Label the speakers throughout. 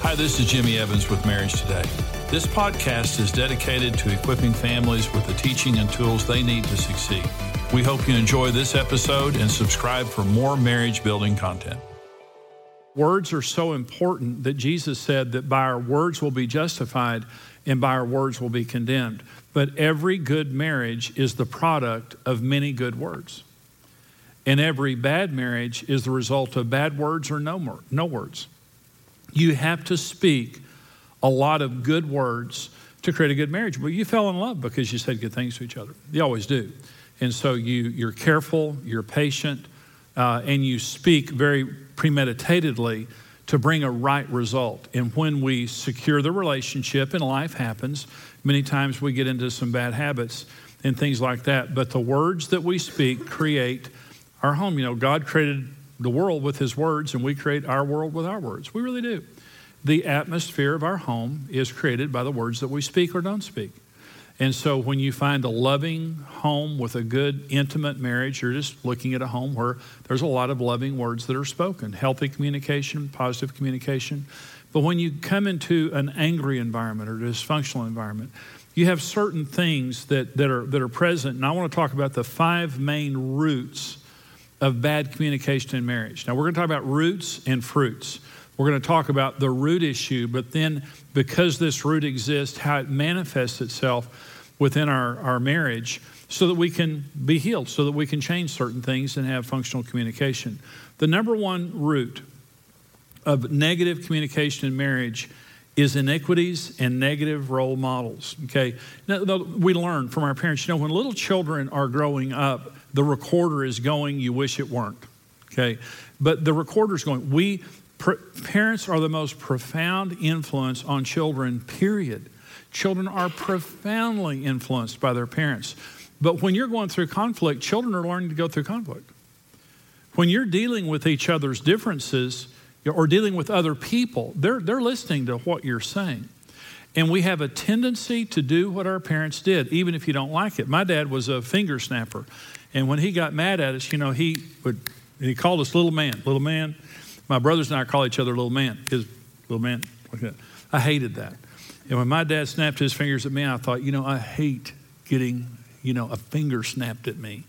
Speaker 1: Hi, this is Jimmy Evans with Marriage Today. This podcast is dedicated to equipping families with the teaching and tools they need to succeed. We hope you enjoy this episode and subscribe for more marriage building content.
Speaker 2: Words are so important that Jesus said that by our words will be justified and by our words will be condemned. But every good marriage is the product of many good words. And every bad marriage is the result of bad words or no, no words. You have to speak a lot of good words to create a good marriage. But you fell in love because you said good things to each other. You always do. And so you, you're careful, you're patient, uh, and you speak very premeditatedly to bring a right result. And when we secure the relationship, and life happens, many times we get into some bad habits and things like that. But the words that we speak create our home. You know, God created the world with his words, and we create our world with our words. We really do. The atmosphere of our home is created by the words that we speak or don't speak. And so when you find a loving home with a good, intimate marriage, you're just looking at a home where there's a lot of loving words that are spoken, healthy communication, positive communication. But when you come into an angry environment or dysfunctional environment, you have certain things that, that, are, that are present. And I want to talk about the five main roots of bad communication in marriage. Now, we're going to talk about roots and fruits. We're going to talk about the root issue, but then because this root exists, how it manifests itself within our, our marriage so that we can be healed, so that we can change certain things and have functional communication. The number one root of negative communication in marriage is iniquities and negative role models. Okay, now, we learn from our parents. You know, when little children are growing up, the recorder is going. You wish it weren't. Okay, but the recorder is going. We pr- parents are the most profound influence on children. Period. Children are profoundly influenced by their parents. But when you're going through conflict, children are learning to go through conflict. When you're dealing with each other's differences or dealing with other people, they're, they're listening to what you're saying. And we have a tendency to do what our parents did, even if you don't like it. My dad was a finger snapper. And when he got mad at us, you know, he would, he called us little man, little man. My brothers and I call each other little man, his little man. I hated that. And when my dad snapped his fingers at me, I thought, you know, I hate getting, you know, a finger snapped at me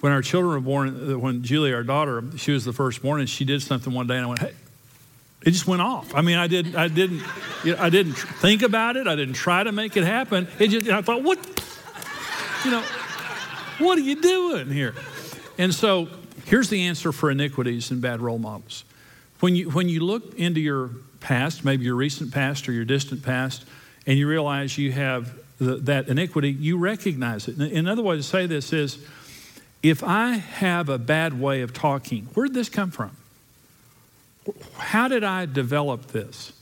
Speaker 2: when our children were born, uh, when Julie, our daughter, she was the firstborn, and she did something one day, and I went, hey, it just went off. I mean, I didn't, I didn't, you know, I didn't think about it. I didn't try to make it happen. It just, I thought, what, you know, what are you doing here? And so, here's the answer for iniquities and bad role models. When you when you look into your past, maybe your recent past or your distant past, and you realize you have the, that iniquity, you recognize it. Another way to say this is if I have a bad way of talking, where did this come from? How did I develop this?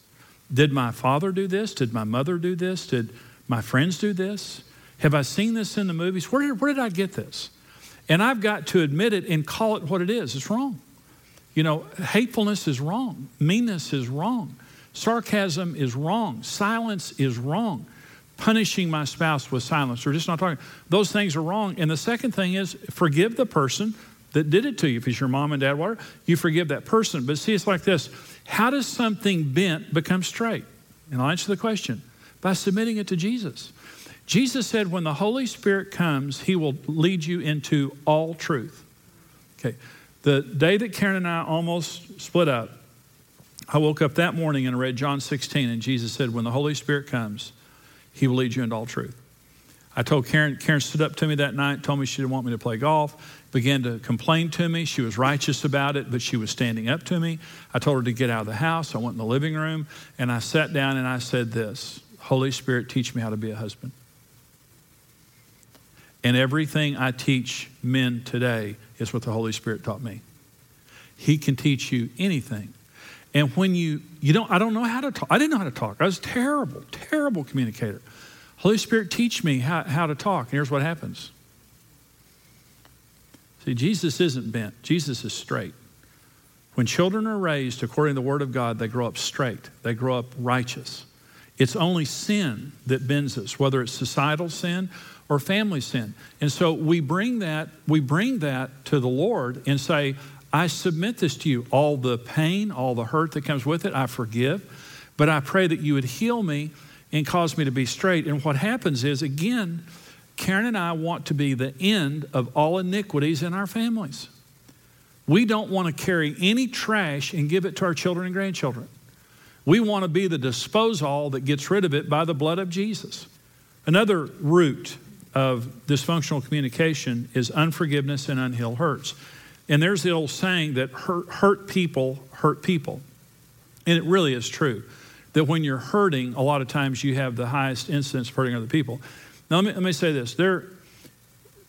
Speaker 2: Did my father do this? Did my mother do this? Did my friends do this? Have I seen this in the movies? Where did, where did I get this? And I've got to admit it and call it what it is. It's wrong. You know, hatefulness is wrong. Meanness is wrong. Sarcasm is wrong. Silence is wrong punishing my spouse with silence or just not talking. Those things are wrong. And the second thing is forgive the person that did it to you. If it's your mom and dad, whatever, you forgive that person. But see, it's like this how does something bent become straight? And I'll answer the question by submitting it to Jesus. Jesus said, when the Holy Spirit comes, he will lead you into all truth. Okay. The day that Karen and I almost split up, I woke up that morning and I read John 16, and Jesus said, When the Holy Spirit comes, he will lead you into all truth. I told Karen, Karen stood up to me that night, told me she didn't want me to play golf, began to complain to me. She was righteous about it, but she was standing up to me. I told her to get out of the house. I went in the living room and I sat down and I said this Holy Spirit, teach me how to be a husband. And everything I teach men today is what the Holy Spirit taught me. He can teach you anything. And when you, you don't, I don't know how to talk. I didn't know how to talk. I was terrible, terrible communicator. Holy Spirit, teach me how, how to talk. And here's what happens. See, Jesus isn't bent, Jesus is straight. When children are raised according to the Word of God, they grow up straight, they grow up righteous. It's only sin that bends us, whether it's societal sin or family sin. And so we bring that, we bring that to the Lord and say, I submit this to you. All the pain, all the hurt that comes with it, I forgive. but I pray that you would heal me and cause me to be straight. And what happens is, again, Karen and I want to be the end of all iniquities in our families. We don't want to carry any trash and give it to our children and grandchildren. We want to be the disposal that gets rid of it by the blood of Jesus. Another root of dysfunctional communication is unforgiveness and unhealed hurts. And there's the old saying that hurt, hurt people hurt people. And it really is true that when you're hurting, a lot of times you have the highest incidence of hurting other people. Now, let me, let me say this there,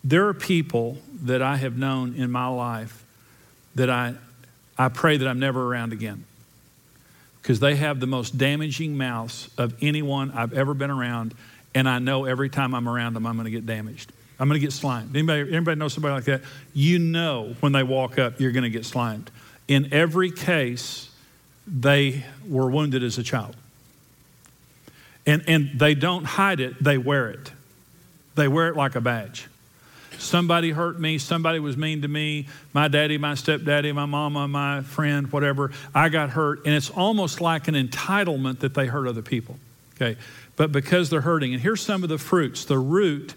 Speaker 2: there are people that I have known in my life that I, I pray that I'm never around again because they have the most damaging mouths of anyone I've ever been around. And I know every time I'm around them, I'm going to get damaged. I'm going to get slimed. Anybody, anybody know somebody like that? You know when they walk up, you're going to get slimed. In every case, they were wounded as a child. And, and they don't hide it, they wear it. They wear it like a badge. Somebody hurt me, somebody was mean to me, my daddy, my stepdaddy, my mama, my friend, whatever. I got hurt, and it's almost like an entitlement that they hurt other people. Okay? But because they're hurting, and here's some of the fruits. The root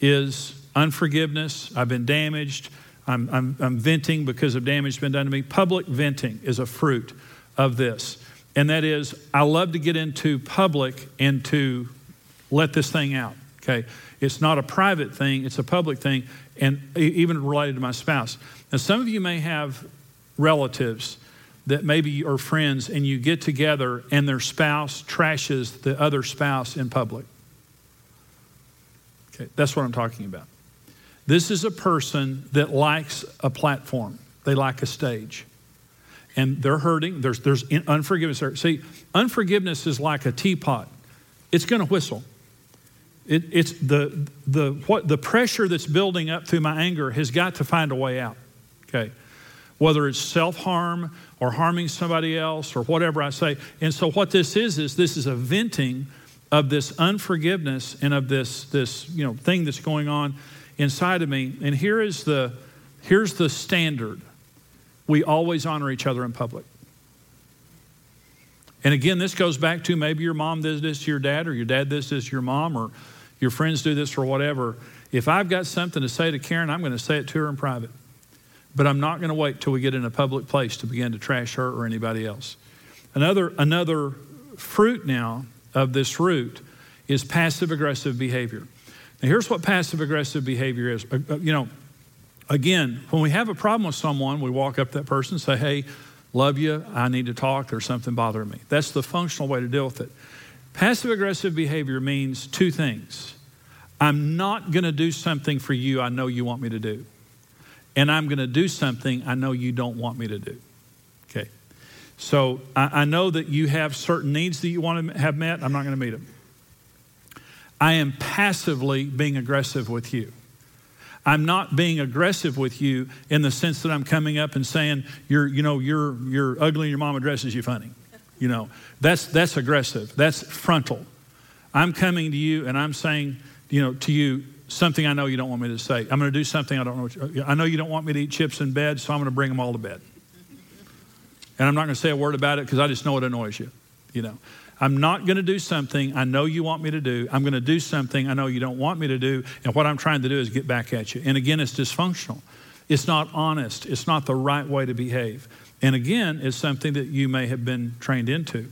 Speaker 2: is unforgiveness. I've been damaged. I'm, I'm, I'm venting because of damage been done to me. Public venting is a fruit of this. And that is, I love to get into public and to let this thing out. Okay. It's not a private thing, it's a public thing, and even related to my spouse. Now, some of you may have relatives that maybe are friends and you get together and their spouse trashes the other spouse in public. Okay, that's what I'm talking about. This is a person that likes a platform, they like a stage. And they're hurting. There's, there's unforgiveness. There. See, unforgiveness is like a teapot, it's going to whistle. It, it's the, the, what, the pressure that's building up through my anger has got to find a way out. Okay. Whether it's self harm or harming somebody else or whatever I say. And so, what this is, is this is a venting of this unforgiveness and of this, this you know, thing that's going on inside of me. And here is the, here's the standard we always honor each other in public. And again, this goes back to maybe your mom does this to your dad, or your dad does this to your mom, or your friends do this, or whatever. If I've got something to say to Karen, I'm going to say it to her in private. But I'm not going to wait till we get in a public place to begin to trash her or anybody else. Another, another fruit now of this root is passive aggressive behavior. Now, here's what passive aggressive behavior is. Uh, uh, you know, again, when we have a problem with someone, we walk up to that person and say, hey, love you, I need to talk, there's something bothering me. That's the functional way to deal with it. Passive aggressive behavior means two things I'm not going to do something for you I know you want me to do, and I'm going to do something I know you don't want me to do. Okay. So I, I know that you have certain needs that you want to have met, I'm not going to meet them. I am passively being aggressive with you. I'm not being aggressive with you in the sense that I'm coming up and saying, you're, you know, you're, you're ugly and your mom dresses you funny. You know, that's, that's aggressive. That's frontal. I'm coming to you and I'm saying, you know, to you something I know you don't want me to say. I'm going to do something I don't know. You, I know you don't want me to eat chips in bed, so I'm going to bring them all to bed. And I'm not going to say a word about it because I just know it annoys you. You know, I'm not going to do something I know you want me to do. I'm going to do something I know you don't want me to do. And what I'm trying to do is get back at you. And again, it's dysfunctional. It's not honest. It's not the right way to behave. And again, it's something that you may have been trained into.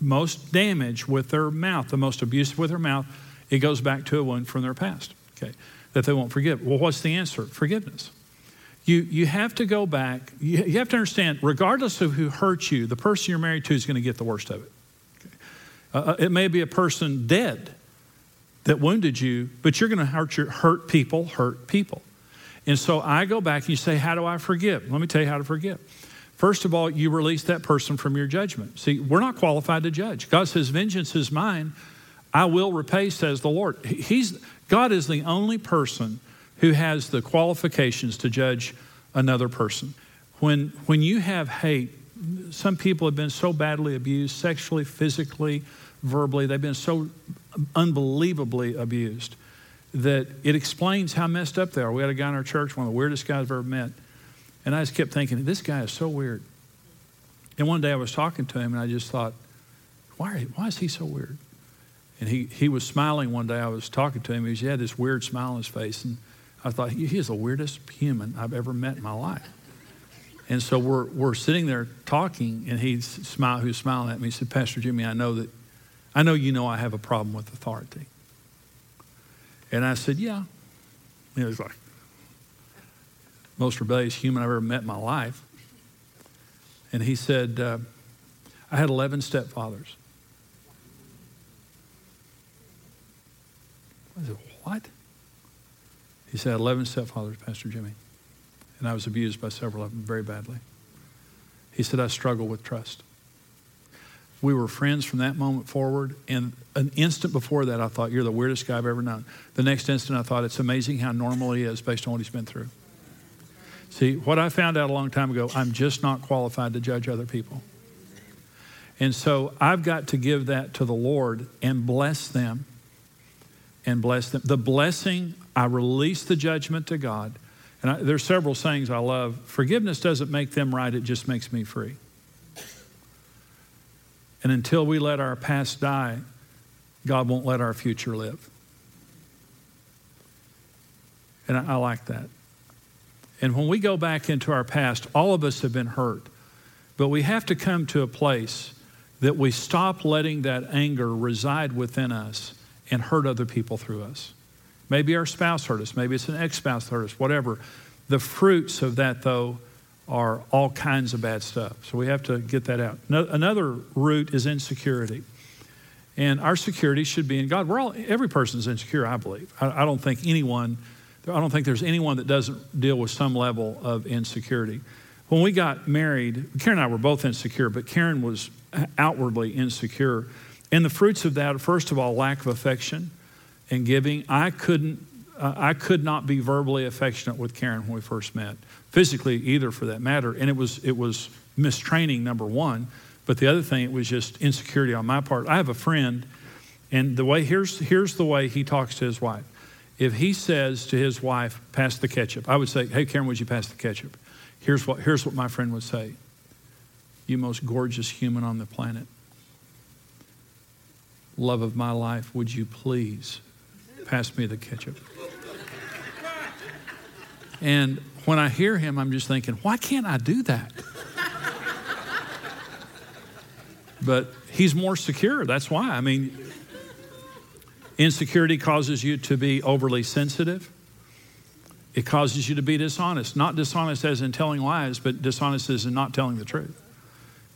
Speaker 2: Most damage with their mouth, the most abusive with their mouth, it goes back to a wound from their past, okay, that they won't forgive. Well, what's the answer? Forgiveness. You, you have to go back, you, you have to understand, regardless of who hurt you, the person you're married to is going to get the worst of it. Uh, uh, it may be a person dead that wounded you, but you're going to hurt, your, hurt people, hurt people. And so I go back and you say, How do I forgive? Let me tell you how to forgive. First of all, you release that person from your judgment. See, we're not qualified to judge. God says, Vengeance is mine. I will repay, says the Lord. He's, God is the only person who has the qualifications to judge another person. When, when you have hate, some people have been so badly abused, sexually, physically, verbally, they've been so unbelievably abused that it explains how messed up they are. We had a guy in our church, one of the weirdest guys I've ever met, and I just kept thinking, this guy is so weird. And one day I was talking to him, and I just thought, why, why is he so weird? And he, he was smiling one day. I was talking to him. He had this weird smile on his face. And I thought, he, he is the weirdest human I've ever met in my life. And so we're, we're sitting there talking, and he smiled, who's smiling at me. He said, Pastor Jimmy, I know that, I know you know I have a problem with authority. And I said, yeah. And he was like, most rebellious human I've ever met in my life. And he said, uh, I had 11 stepfathers. I said, What? He said, 11 stepfathers, Pastor Jimmy. And I was abused by several of them very badly. He said, I struggle with trust. We were friends from that moment forward. And an instant before that, I thought, You're the weirdest guy I've ever known. The next instant, I thought, It's amazing how normal he is based on what he's been through. See, what I found out a long time ago, I'm just not qualified to judge other people. And so I've got to give that to the Lord and bless them and bless them. The blessing, I release the judgment to God. And I, there's several sayings I love. Forgiveness doesn't make them right, it just makes me free. And until we let our past die, God won't let our future live. And I, I like that. And when we go back into our past, all of us have been hurt. But we have to come to a place that we stop letting that anger reside within us and hurt other people through us. Maybe our spouse hurt us, maybe it's an ex spouse hurt us, whatever. The fruits of that, though, are all kinds of bad stuff. So we have to get that out. No, another root is insecurity. And our security should be in God. We're all, every person's insecure, I believe. I, I don't think anyone, I don't think there's anyone that doesn't deal with some level of insecurity. When we got married, Karen and I were both insecure, but Karen was outwardly insecure. And the fruits of that, first of all, lack of affection and giving. I couldn't, uh, I could not be verbally affectionate with Karen when we first met, physically either, for that matter. And it was it was mistraining number one, but the other thing it was just insecurity on my part. I have a friend, and the way here's here's the way he talks to his wife. If he says to his wife, "Pass the ketchup," I would say, "Hey, Karen, would you pass the ketchup?" Here's what here's what my friend would say. You most gorgeous human on the planet love of my life, would you please pass me the ketchup? And when I hear him, I'm just thinking, why can't I do that? but he's more secure. That's why. I mean, insecurity causes you to be overly sensitive. It causes you to be dishonest. Not dishonest as in telling lies, but dishonest as in not telling the truth.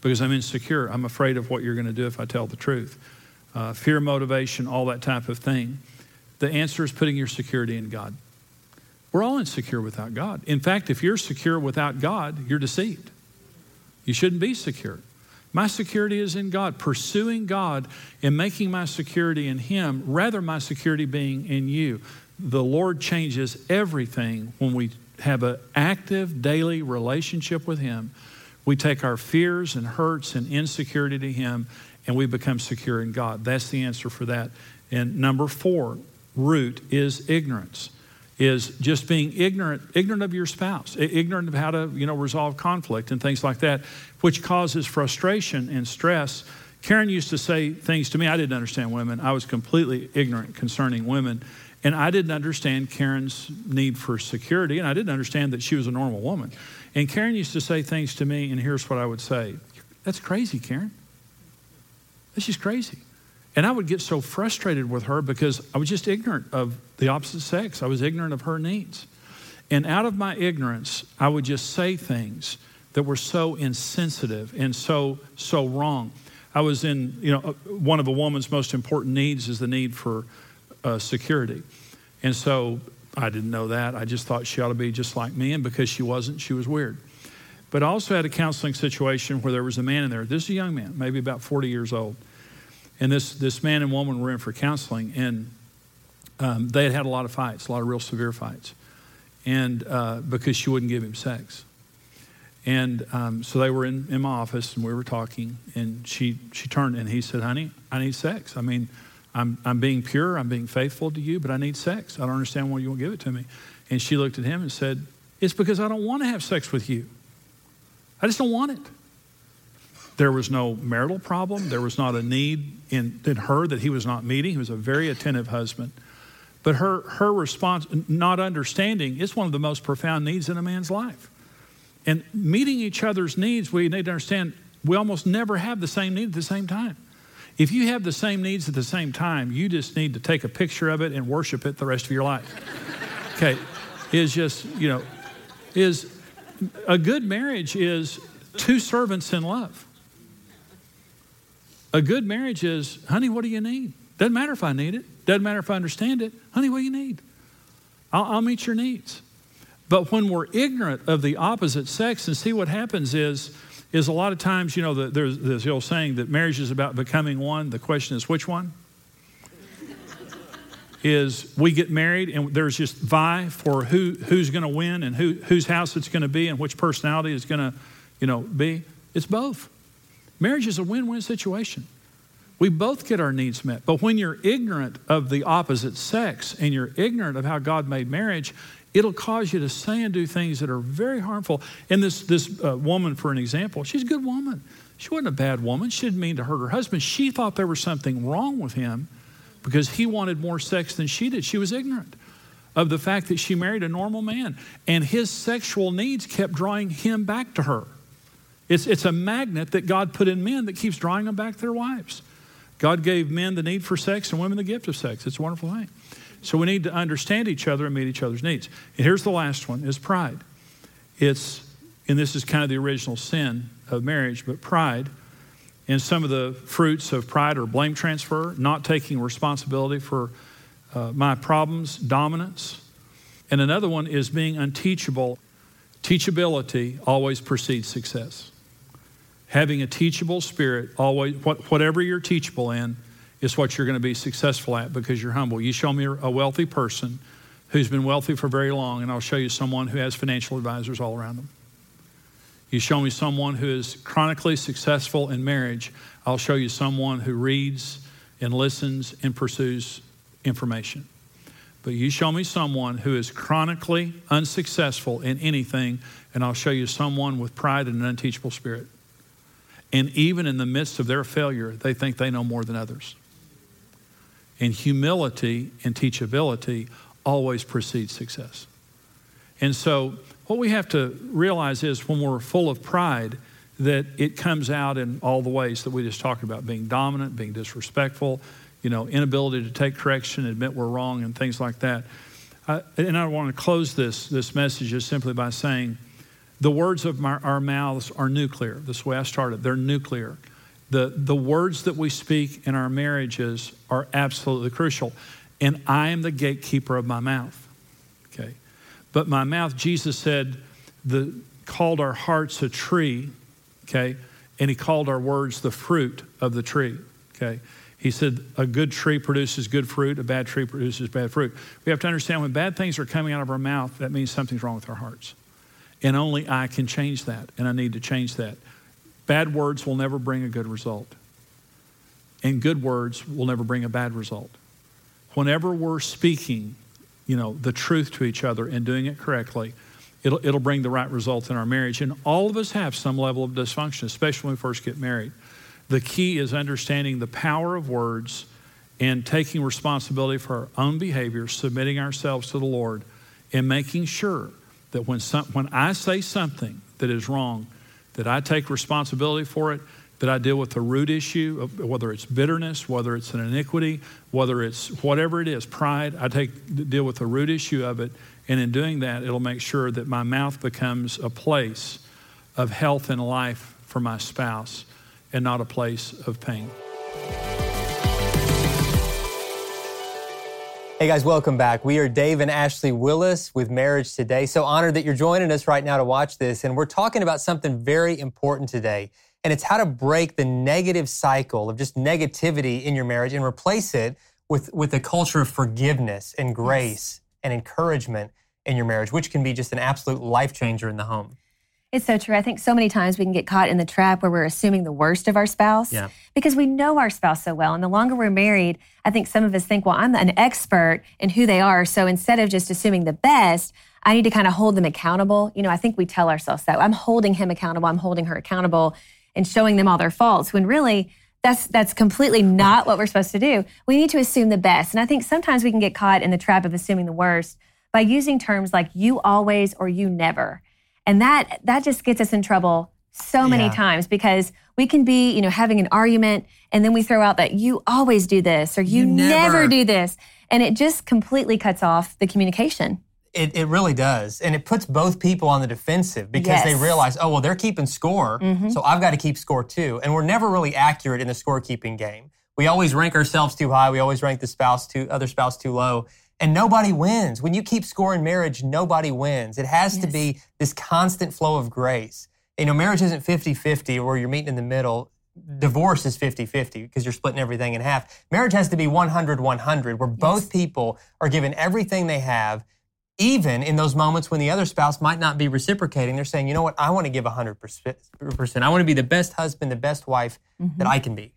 Speaker 2: Because I'm insecure. I'm afraid of what you're going to do if I tell the truth uh, fear motivation, all that type of thing. The answer is putting your security in God. We're all insecure without God. In fact, if you're secure without God, you're deceived. You shouldn't be secure. My security is in God, pursuing God and making my security in Him, rather, my security being in you. The Lord changes everything when we have an active daily relationship with Him. We take our fears and hurts and insecurity to Him and we become secure in God. That's the answer for that. And number four, root is ignorance is just being ignorant ignorant of your spouse ignorant of how to you know resolve conflict and things like that which causes frustration and stress. Karen used to say things to me i didn't understand women. I was completely ignorant concerning women and i didn't understand karen's need for security and i didn't understand that she was a normal woman. And karen used to say things to me and here's what i would say. That's crazy karen this is crazy. And I would get so frustrated with her because I was just ignorant of the opposite sex. I was ignorant of her needs. And out of my ignorance, I would just say things that were so insensitive and so, so wrong. I was in, you know, uh, one of a woman's most important needs is the need for uh, security. And so I didn't know that. I just thought she ought to be just like me. And because she wasn't, she was weird. But I also had a counseling situation where there was a man in there. This is a young man, maybe about 40 years old. And this, this man and woman were in for counseling, and um, they had had a lot of fights, a lot of real severe fights, and uh, because she wouldn't give him sex. And um, so they were in, in my office, and we were talking, and she, she turned and he said, Honey, I need sex. I mean, I'm, I'm being pure, I'm being faithful to you, but I need sex. I don't understand why you won't give it to me. And she looked at him and said, It's because I don't want to have sex with you. I just don't want it. There was no marital problem. There was not a need in, in her that he was not meeting. He was a very attentive husband. But her, her response, not understanding, is one of the most profound needs in a man's life. And meeting each other's needs, we need to understand we almost never have the same need at the same time. If you have the same needs at the same time, you just need to take a picture of it and worship it the rest of your life. okay, is just, you know, is a good marriage is two servants in love. A good marriage is, honey, what do you need? Doesn't matter if I need it. Doesn't matter if I understand it. Honey, what do you need? I'll, I'll meet your needs. But when we're ignorant of the opposite sex, and see what happens is, is a lot of times, you know, the, there's this old saying that marriage is about becoming one. The question is, which one? Is we get married and there's just vie for who, who's going to win and who, whose house it's going to be and which personality is going to, you know, be. It's both. Marriage is a win-win situation. We both get our needs met. But when you're ignorant of the opposite sex and you're ignorant of how God made marriage, it'll cause you to say and do things that are very harmful. And this, this uh, woman, for an example, she's a good woman. She wasn't a bad woman. She didn't mean to hurt her husband. She thought there was something wrong with him because he wanted more sex than she did. She was ignorant of the fact that she married a normal man, and his sexual needs kept drawing him back to her. It's, it's a magnet that God put in men that keeps drawing them back to their wives. God gave men the need for sex and women the gift of sex. It's a wonderful thing. So we need to understand each other and meet each other's needs. And here's the last one is pride. It's, and this is kind of the original sin of marriage, but pride and some of the fruits of pride or blame transfer, not taking responsibility for uh, my problems, dominance. And another one is being unteachable. Teachability always precedes success. Having a teachable spirit, always, what, whatever you're teachable in, is what you're going to be successful at because you're humble. You show me a wealthy person who's been wealthy for very long, and I'll show you someone who has financial advisors all around them. You show me someone who is chronically successful in marriage, I'll show you someone who reads and listens and pursues information. But you show me someone who is chronically unsuccessful in anything, and I'll show you someone with pride and an unteachable spirit. And even in the midst of their failure, they think they know more than others. And humility and teachability always precedes success. And so, what we have to realize is when we're full of pride, that it comes out in all the ways that we just talked about being dominant, being disrespectful, you know, inability to take correction, admit we're wrong, and things like that. And I want to close this, this message just simply by saying the words of my, our mouths are nuclear. This is the way I started. They're nuclear. The, the words that we speak in our marriages are absolutely crucial. And I am the gatekeeper of my mouth. But my mouth, Jesus said, the, called our hearts a tree, okay? And he called our words the fruit of the tree, okay? He said, a good tree produces good fruit, a bad tree produces bad fruit. We have to understand when bad things are coming out of our mouth, that means something's wrong with our hearts. And only I can change that, and I need to change that. Bad words will never bring a good result. And good words will never bring a bad result. Whenever we're speaking, you know, the truth to each other and doing it correctly, it'll, it'll bring the right results in our marriage. And all of us have some level of dysfunction, especially when we first get married. The key is understanding the power of words and taking responsibility for our own behavior, submitting ourselves to the Lord, and making sure that when, some, when I say something that is wrong, that I take responsibility for it, that I deal with the root issue, whether it's bitterness, whether it's an iniquity, whether it's whatever it is, pride. I take deal with the root issue of it, and in doing that, it'll make sure that my mouth becomes a place of health and life for my spouse, and not a place of pain.
Speaker 3: Hey guys, welcome back. We are Dave and Ashley Willis with Marriage Today. So honored that you're joining us right now to watch this. And we're talking about something very important today. And it's how to break the negative cycle of just negativity in your marriage and replace it with, with a culture of forgiveness and grace yes. and encouragement in your marriage, which can be just an absolute life changer in the home.
Speaker 4: It's so true. I think so many times we can get caught in the trap where we're assuming the worst of our spouse yeah. because we know our spouse so well. And the longer we're married, I think some of us think, well, I'm an expert in who they are. So instead of just assuming the best, I need to kind of hold them accountable. You know, I think we tell ourselves that I'm holding him accountable, I'm holding her accountable. And showing them all their faults when really that's that's completely not what we're supposed to do. We need to assume the best. And I think sometimes we can get caught in the trap of assuming the worst by using terms like you always or you never. And that that just gets us in trouble so many yeah. times because we can be, you know, having an argument and then we throw out that you always do this or you, you never. never do this. And it just completely cuts off the communication.
Speaker 3: It, it really does. And it puts both people on the defensive because yes. they realize, oh, well, they're keeping score. Mm-hmm. So I've got to keep score too. And we're never really accurate in the scorekeeping game. We always rank ourselves too high. We always rank the spouse too, other spouse too low. And nobody wins. When you keep score in marriage, nobody wins. It has yes. to be this constant flow of grace. You know, marriage isn't 50 50 where you're meeting in the middle divorce is 50-50 because you're splitting everything in half. Marriage has to be 100-100 where both people are given everything they have even in those moments when the other spouse might not be reciprocating, they're saying, you know what, I want to give 100%. I want to be the best husband, the best wife mm-hmm. that I can be.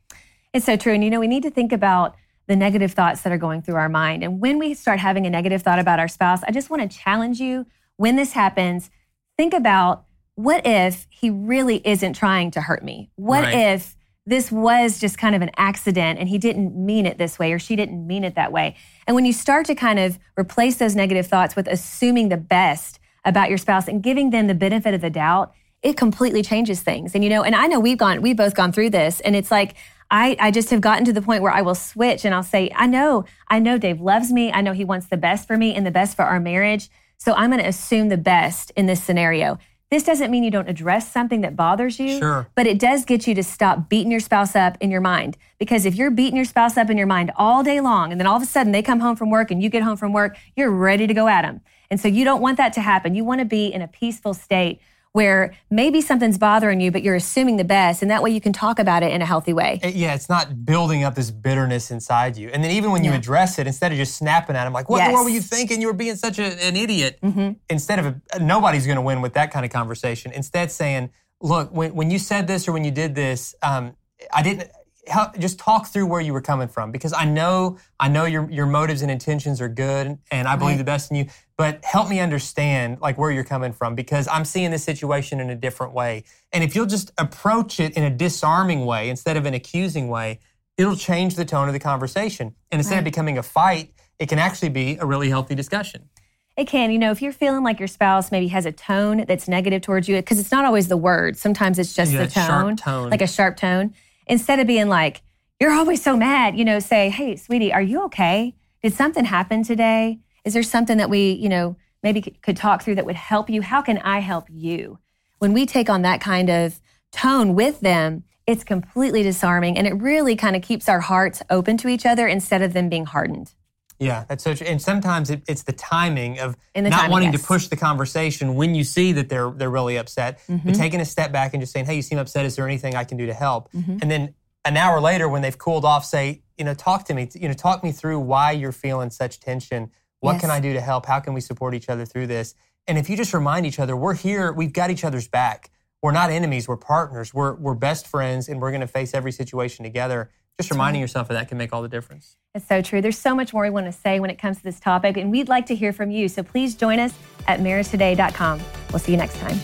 Speaker 4: It's so true. And you know, we need to think about the negative thoughts that are going through our mind. And when we start having a negative thought about our spouse, I just want to challenge you when this happens, think about what if he really isn't trying to hurt me? What right. if this was just kind of an accident and he didn't mean it this way or she didn't mean it that way. And when you start to kind of replace those negative thoughts with assuming the best about your spouse and giving them the benefit of the doubt, it completely changes things. And you know, and I know we've gone, we've both gone through this and it's like, I, I just have gotten to the point where I will switch and I'll say, I know, I know Dave loves me. I know he wants the best for me and the best for our marriage. So I'm going to assume the best in this scenario. This doesn't mean you don't address something that bothers you,
Speaker 3: sure.
Speaker 4: but it does get you to stop beating your spouse up in your mind. Because if you're beating your spouse up in your mind all day long, and then all of a sudden they come home from work and you get home from work, you're ready to go at them. And so you don't want that to happen. You want to be in a peaceful state where maybe something's bothering you, but you're assuming the best, and that way you can talk about it in a healthy way.
Speaker 3: Yeah, it's not building up this bitterness inside you. And then even when yeah. you address it, instead of just snapping at him, like, what yes. The world were you thinking? You were being such a, an idiot. Mm-hmm. Instead of, a, nobody's going to win with that kind of conversation. Instead, saying, look, when, when you said this or when you did this, um, I didn't, help, just talk through where you were coming from because I know I know your your motives and intentions are good and I believe right. the best in you but help me understand like where you're coming from because I'm seeing this situation in a different way and if you'll just approach it in a disarming way instead of an accusing way it'll change the tone of the conversation and instead right. of becoming a fight it can actually be a really healthy discussion
Speaker 4: it can. You know, if you're feeling like your spouse maybe has a tone that's negative towards you, because it's not always the words. Sometimes it's just yeah, the tone,
Speaker 3: tone,
Speaker 4: like a sharp tone instead of being like, you're always so mad, you know, say, hey, sweetie, are you okay? Did something happen today? Is there something that we, you know, maybe could talk through that would help you? How can I help you? When we take on that kind of tone with them, it's completely disarming and it really kind of keeps our hearts open to each other instead of them being hardened.
Speaker 3: Yeah, that's so true. And sometimes it, it's the timing of
Speaker 4: the
Speaker 3: not
Speaker 4: timing,
Speaker 3: wanting
Speaker 4: yes.
Speaker 3: to push the conversation when you see that they're they're really upset, mm-hmm. but taking a step back and just saying, "Hey, you seem upset. Is there anything I can do to help?" Mm-hmm. And then an hour later, when they've cooled off, say, "You know, talk to me. You know, talk me through why you're feeling such tension. What yes. can I do to help? How can we support each other through this?" And if you just remind each other, we're here. We've got each other's back. We're not enemies. We're partners. We're we're best friends, and we're going to face every situation together just reminding yourself of that can make all the difference.
Speaker 4: It's so true. There's so much more we want to say when it comes to this topic, and we'd like to hear from you. So please join us at marriagetoday.com. We'll see you next time.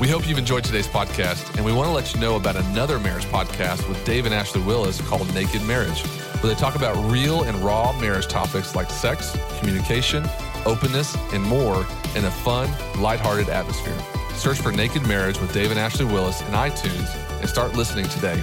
Speaker 5: We hope you've enjoyed today's podcast, and we want to let you know about another marriage podcast with Dave and Ashley Willis called Naked Marriage, where they talk about real and raw marriage topics like sex, communication, openness, and more in a fun, lighthearted atmosphere. Search for Naked Marriage with Dave and Ashley Willis in iTunes and start listening today.